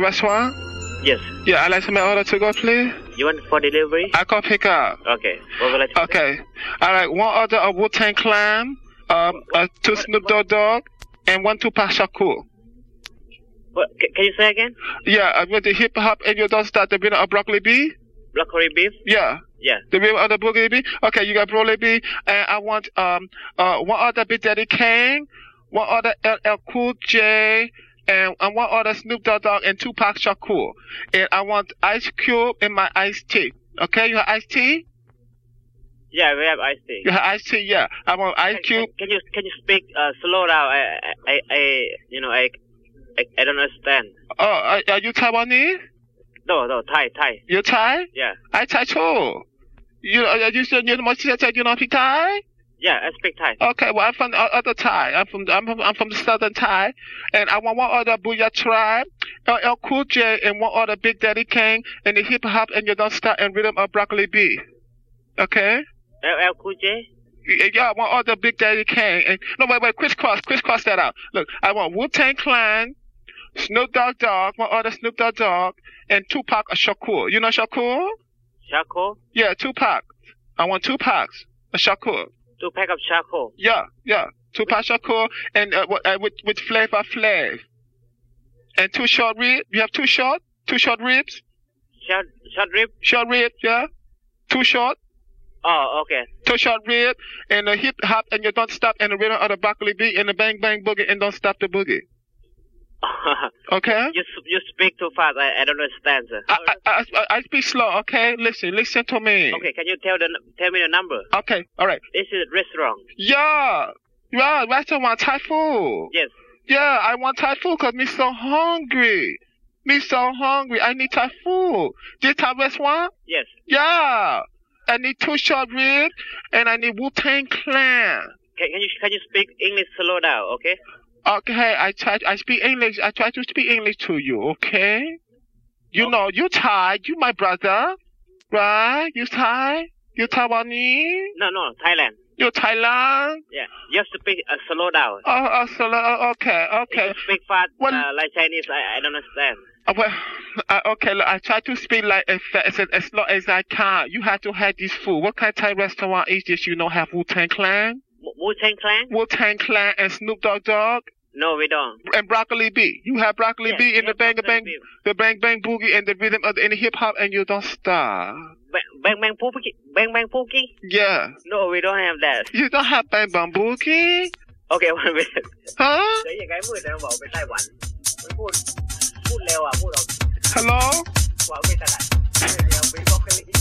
Restaurant? Yes. Yeah, I'd like to make order to go, please. You want for delivery? I can pick up. Okay. What would I say? Okay. All right. One order of Wu Tang Clan, um, uh, two Snoop Dogg Dog, and one Tupac Shakur. What, can you say again? Yeah, uh, with the hip hop and you don't start the winner of broccoli beef. Broccoli beef? Yeah. Yeah. The winner of the broccoli beef. Okay, you got broccoli beef, and I want um uh one other Big Daddy Kane, one other LL Cool J. And I want all the Snoop Dogg Dogg and Tupac Shakur. And I want ice cube in my iced tea. Okay, you have iced tea? Yeah, we have iced tea. You have iced tea, yeah. I want ice Can, cube. can you can you speak uh, slow down? I, I I you know I I, I don't understand. Oh, are, are you Taiwanese? No no Thai Thai. You Thai? Yeah I Thai too. You uh, you said you know you said you don't speak Thai? Yeah I speak Thai. Okay, well I'm from the other Thai. I'm from I'm from, I'm from the southern Thai, and I want one other Booyah tribe, LL Cool J, and one other Big Daddy Kane, and the hip hop, and you don't start and rhythm of broccoli B. Okay. LL Cool J. Yeah, I want all the Big Daddy Kane. And no, wait, wait, crisscross, crisscross that out. Look, I want Wu Tang Clan, Snoop Dogg Dogg, one other Snoop Dogg Dogg, and Tupac Shakur. You know Shakur? Shakur? Yeah, Tupac. I want Tupac, Shakur. Two pack of charcoal. Yeah, yeah, Tupac Shakur, and uh, uh, with with Flavor Flav, and two short ribs. You have two short, two short ribs, Short short rib. short rib. Yeah, two short. Oh okay. Two short rib and a hip hop and you don't stop and the rhythm of the broccoli beat and the bang bang boogie and don't stop the boogie. Okay? you you speak too fast. I, I don't understand, sir. I, I, I, I speak slow, okay? Listen, listen to me. okay, can you tell the tell me the number? Okay, alright. This is restaurant. Yeah! Yeah, restaurant Thai food. Yes. Yeah, I want Thai food because me so hungry. Me so hungry. I need Thai food. This Thai restaurant? Yes. Yeah. I need two short ribs and I need Wu-Tang Clan. Can, can you can you speak English slow down? Okay. Okay, I try. I speak English. I try to speak English to you. Okay. You know, you Thai. You my brother, right? You Thai. You Taiwanese. No no Thailand. You Thailand. Yeah. You have to speak uh, slow down. Oh, oh, so, uh, okay, okay. You speak fast Well- uh, like Chinese, I, I don't understand. Uh, well, uh, okay. Look, I try to speak like as as, as slow as I can. You have to have this food. What kind of Thai restaurant is this? You know, have Wu Tang Clan, Wu Tang Clan? Wu Tang Clan, and Snoop Dogg Dogg, No, we don't. and Broccoli B. You have Broccoli Yes, B in the bang bang, beef. the bang bang boogie, and the rhythm of the, in the hip hop, and you don't stop. Bang bang bang pookie. Bang bang pookie. Yeah. No, we don't have that. You don't have bang bang boogie? Okay, one minute. Huh? เ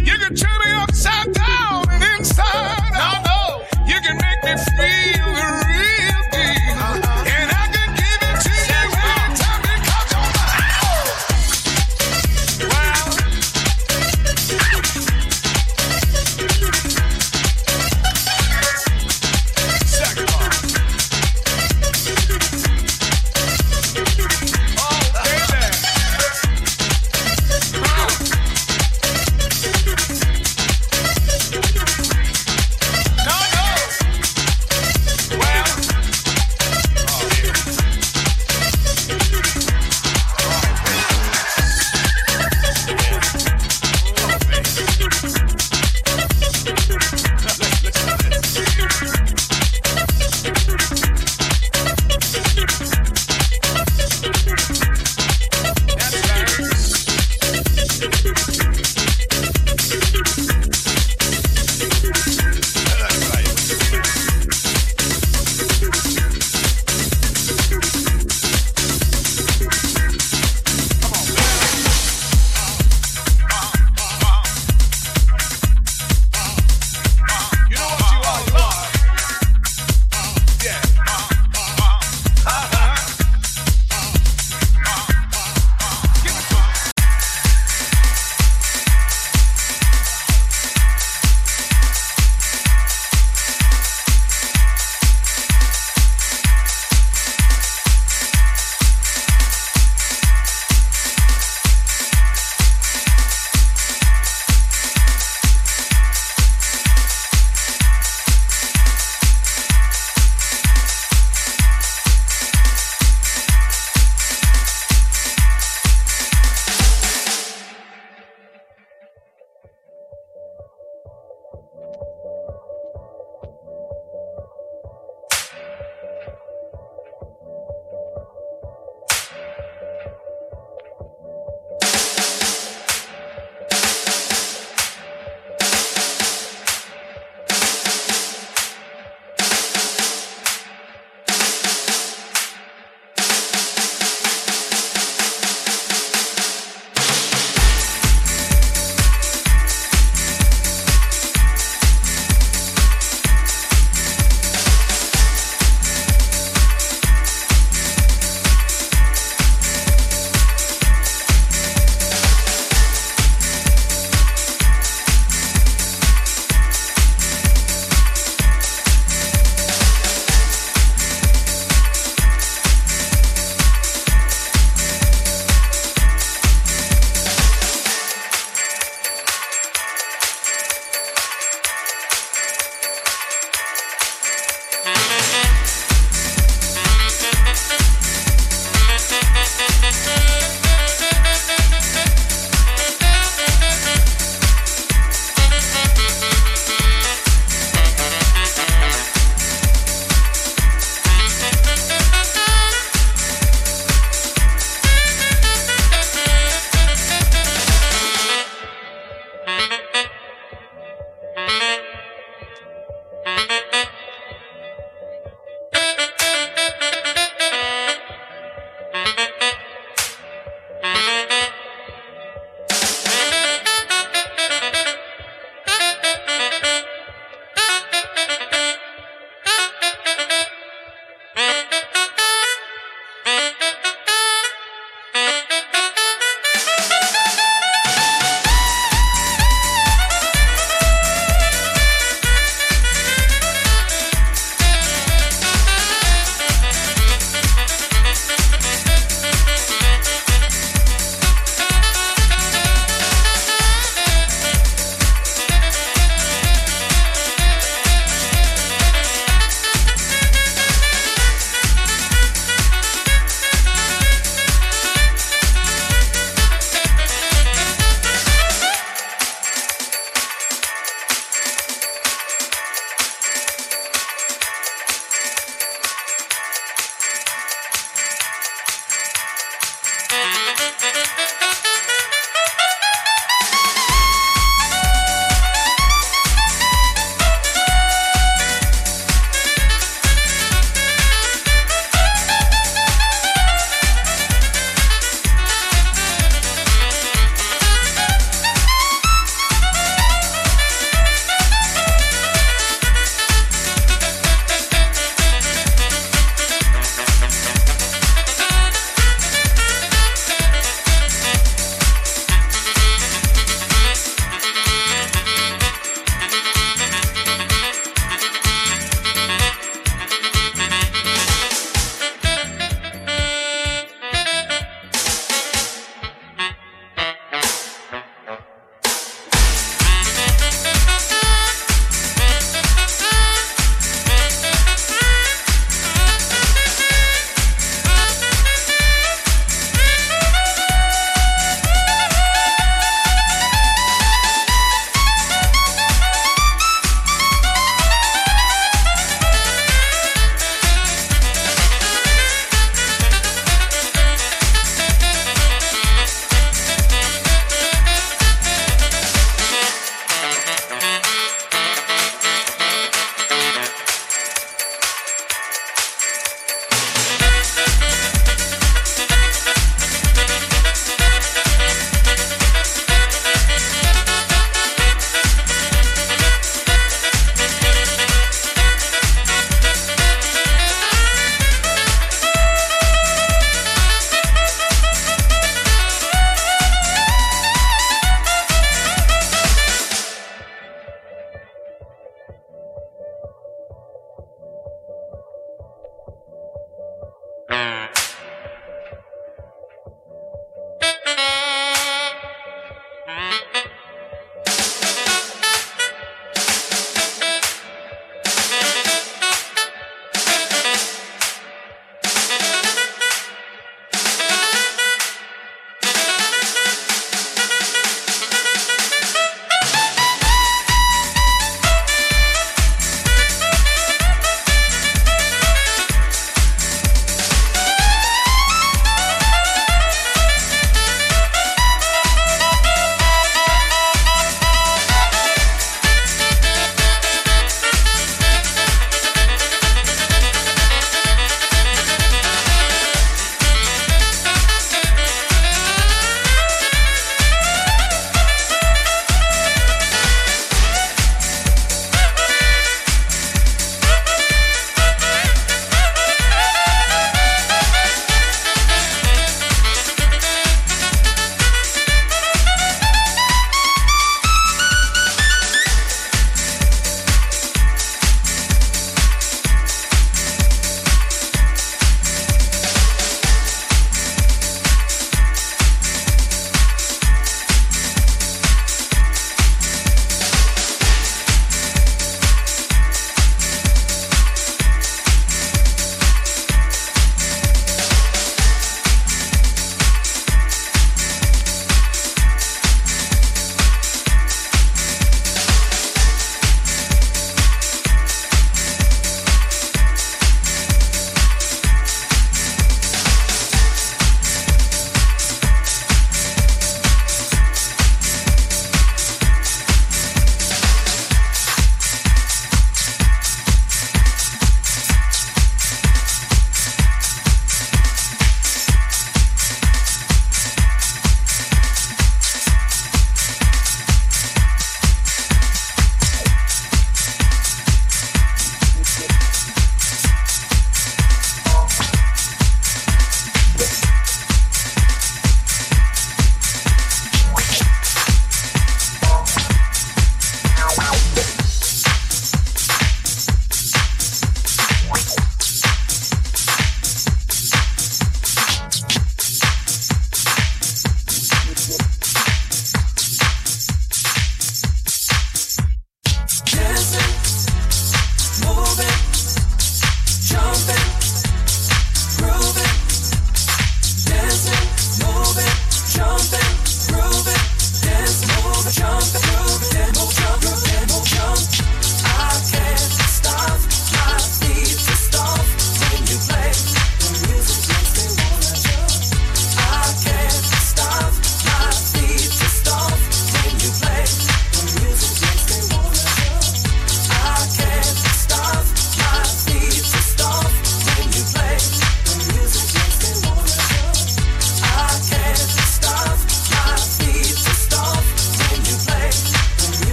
you can turn me upside down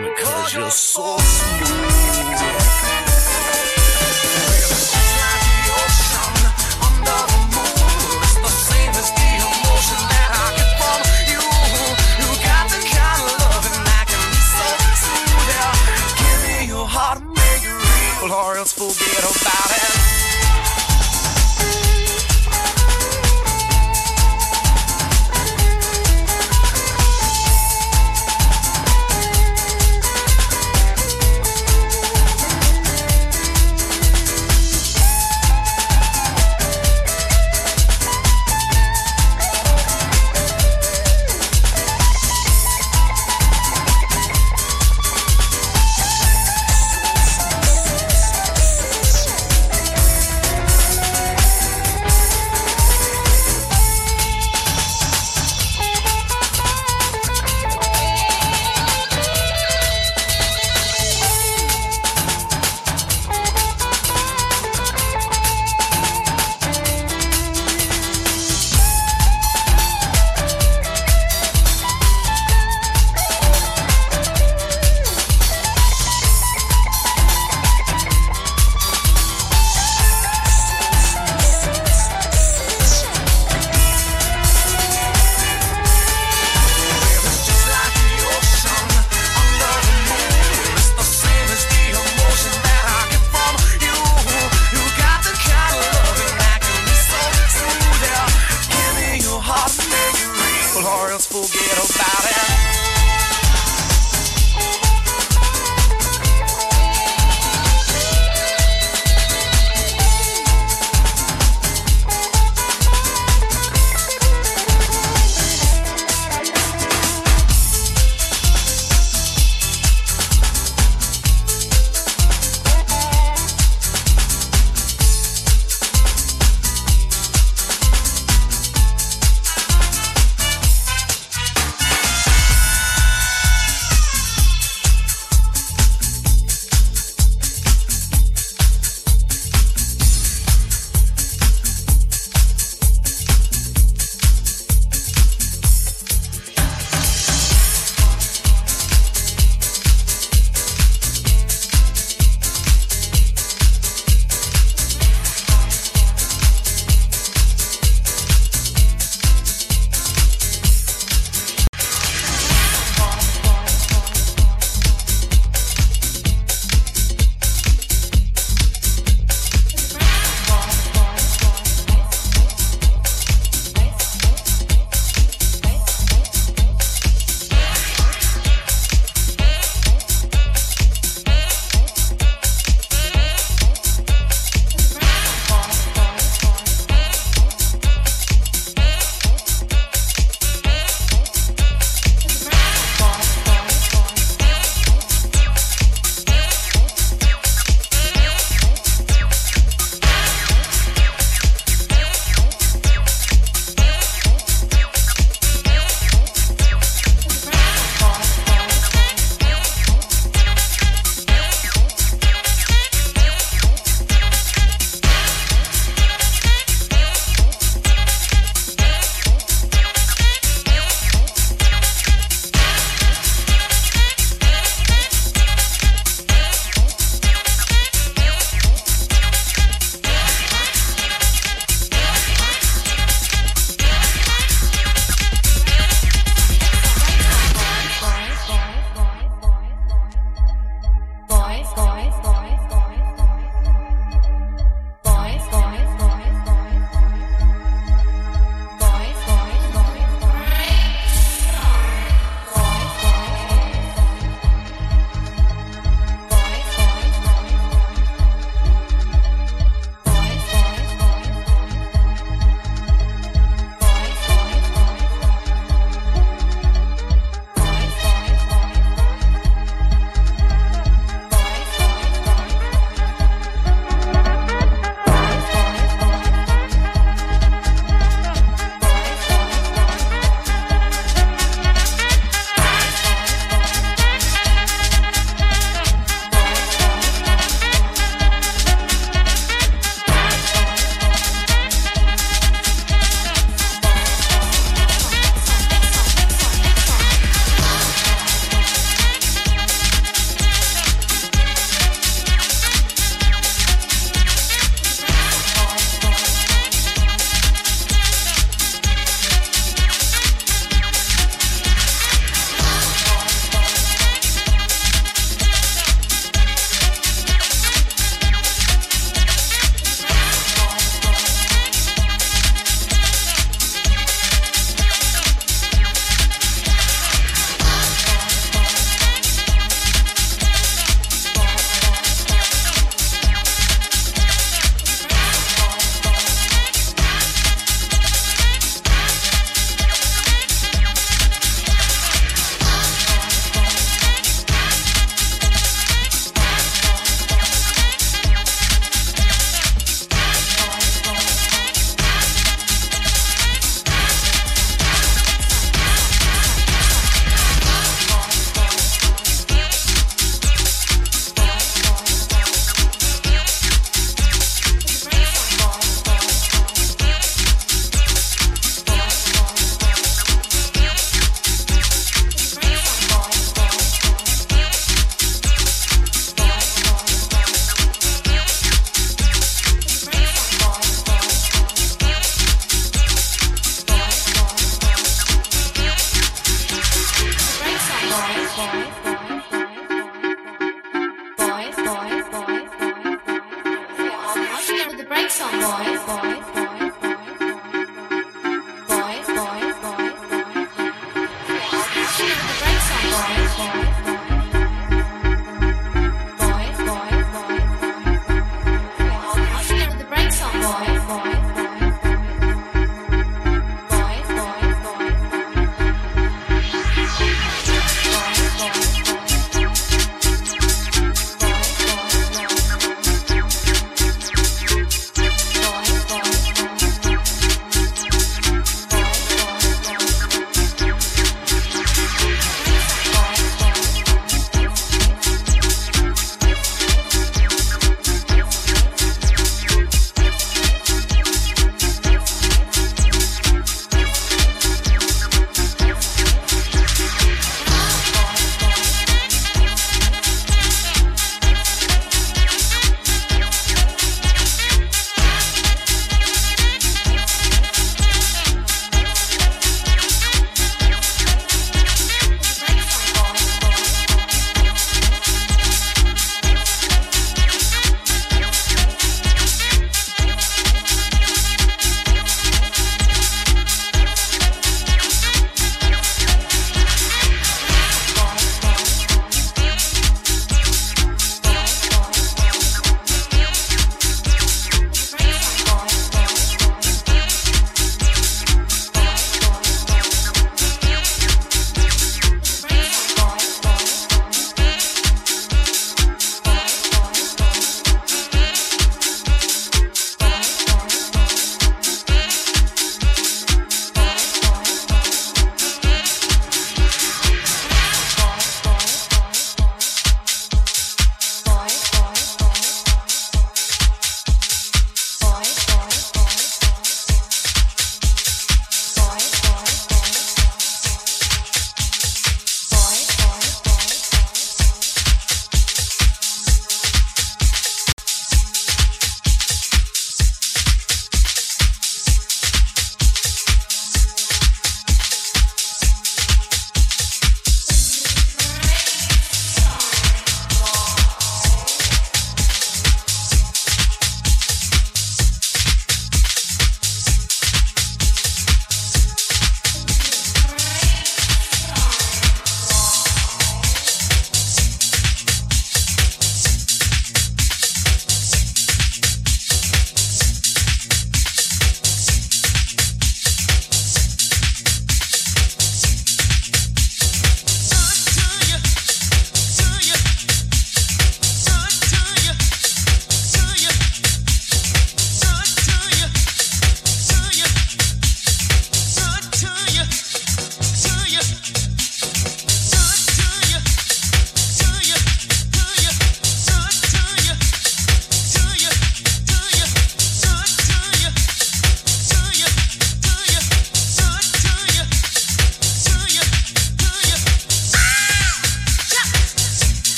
Because you're so smooth.